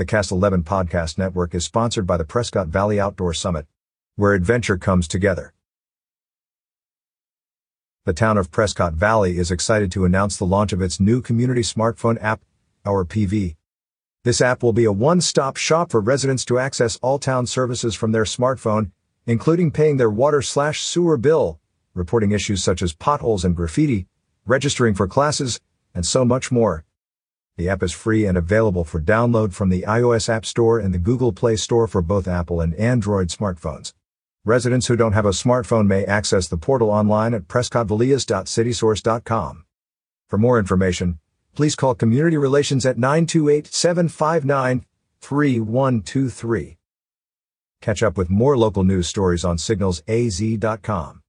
The Cast 11 podcast network is sponsored by the Prescott Valley Outdoor Summit, where adventure comes together. The town of Prescott Valley is excited to announce the launch of its new community smartphone app, Our PV. This app will be a one-stop shop for residents to access all town services from their smartphone, including paying their water slash sewer bill, reporting issues such as potholes and graffiti, registering for classes, and so much more. The app is free and available for download from the iOS App Store and the Google Play Store for both Apple and Android smartphones. Residents who don't have a smartphone may access the portal online at prescottvalias.citysource.com. For more information, please call Community Relations at 928-759-3123. Catch up with more local news stories on signalsaz.com.